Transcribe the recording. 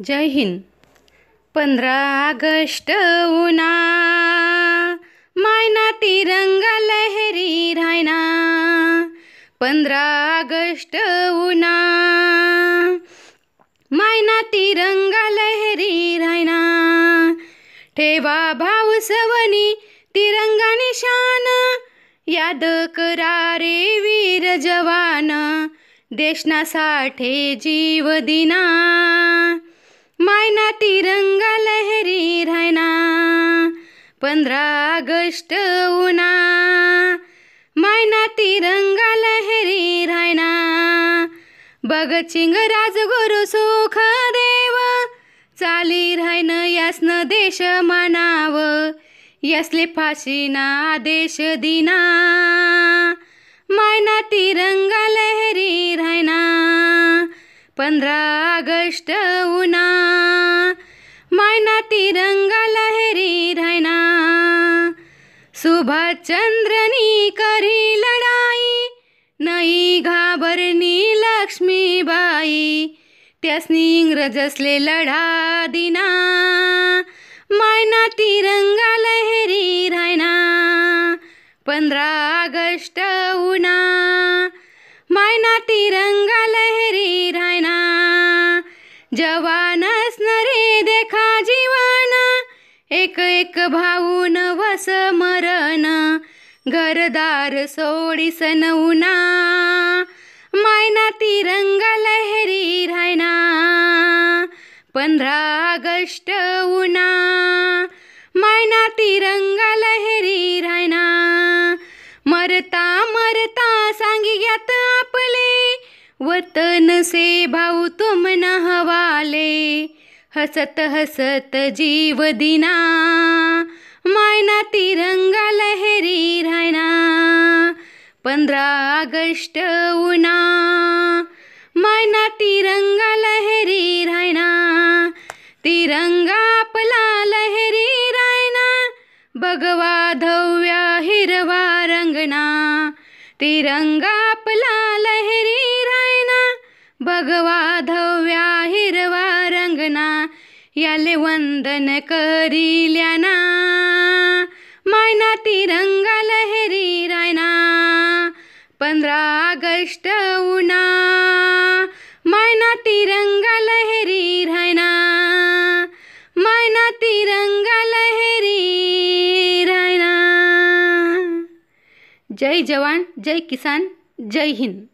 जय हिंद. पंधरा ऑगस्ट उना मायना तिरंगा लहरी रायना. पंधरा ऑगस्ट उना मायना तिरंगा लहरी रायना. ठेवा भाऊ सवनी तिरंगा निशान. याद करा रे वीर जवान. देशनासाठी जीव दिना. मायना तिरंगा लहरी रायना. पंधरा ऑगस्ट उना मायना तिरंगा लहरी रायना. भगतसिंग राजगुरु सुख देव. चाली रायन यासन देश मानाव. यसले फाशीना आदेश दिना. मायना तिरंगा लहरी रायना. पंधरा ऑगस्ट उना तिरंगा लहरी रहना सुभाष चंद्रनी करी लढाई नई घाबरनी लक्ष्मीबाई त्यासनी इंग्रजसले लढा दिना. मायना तिरंगा लहरी रहना पंधरा ऑगस्ट उना. मायना तिरंगा लहरी रायना जवानस नरे देखा एक एक भाऊन वस मरण घरदार सोडीस नऊना मायना तिरंगा लहरी रायना पंधरा ऑगस्ट उना. मायना तिरंगा लहरी रायना मरता मरता सांगियात आपले वतन से भाऊ तुम न हवाले. हसत हसत जीव दिना मायना तिरंगा लहरी राहणा पंधरा ऑगस्ट उना मायना तिरंगा लहरी रायना. तिरंगा आपला लहरी रायना भगवा धव्या हिरवा रंगना. तिरंगा आपला लहरी रायना भगवा धव्या हिरवा याले वंदन करिल्याना. मायना तिरंगा लहरी रायना. पंधरा ऑगस्ट उना. मायना तिरंगा लहरी रायना. मायना तिरंगा लहरी रायना. जय जवान जय किसान जय हिंद.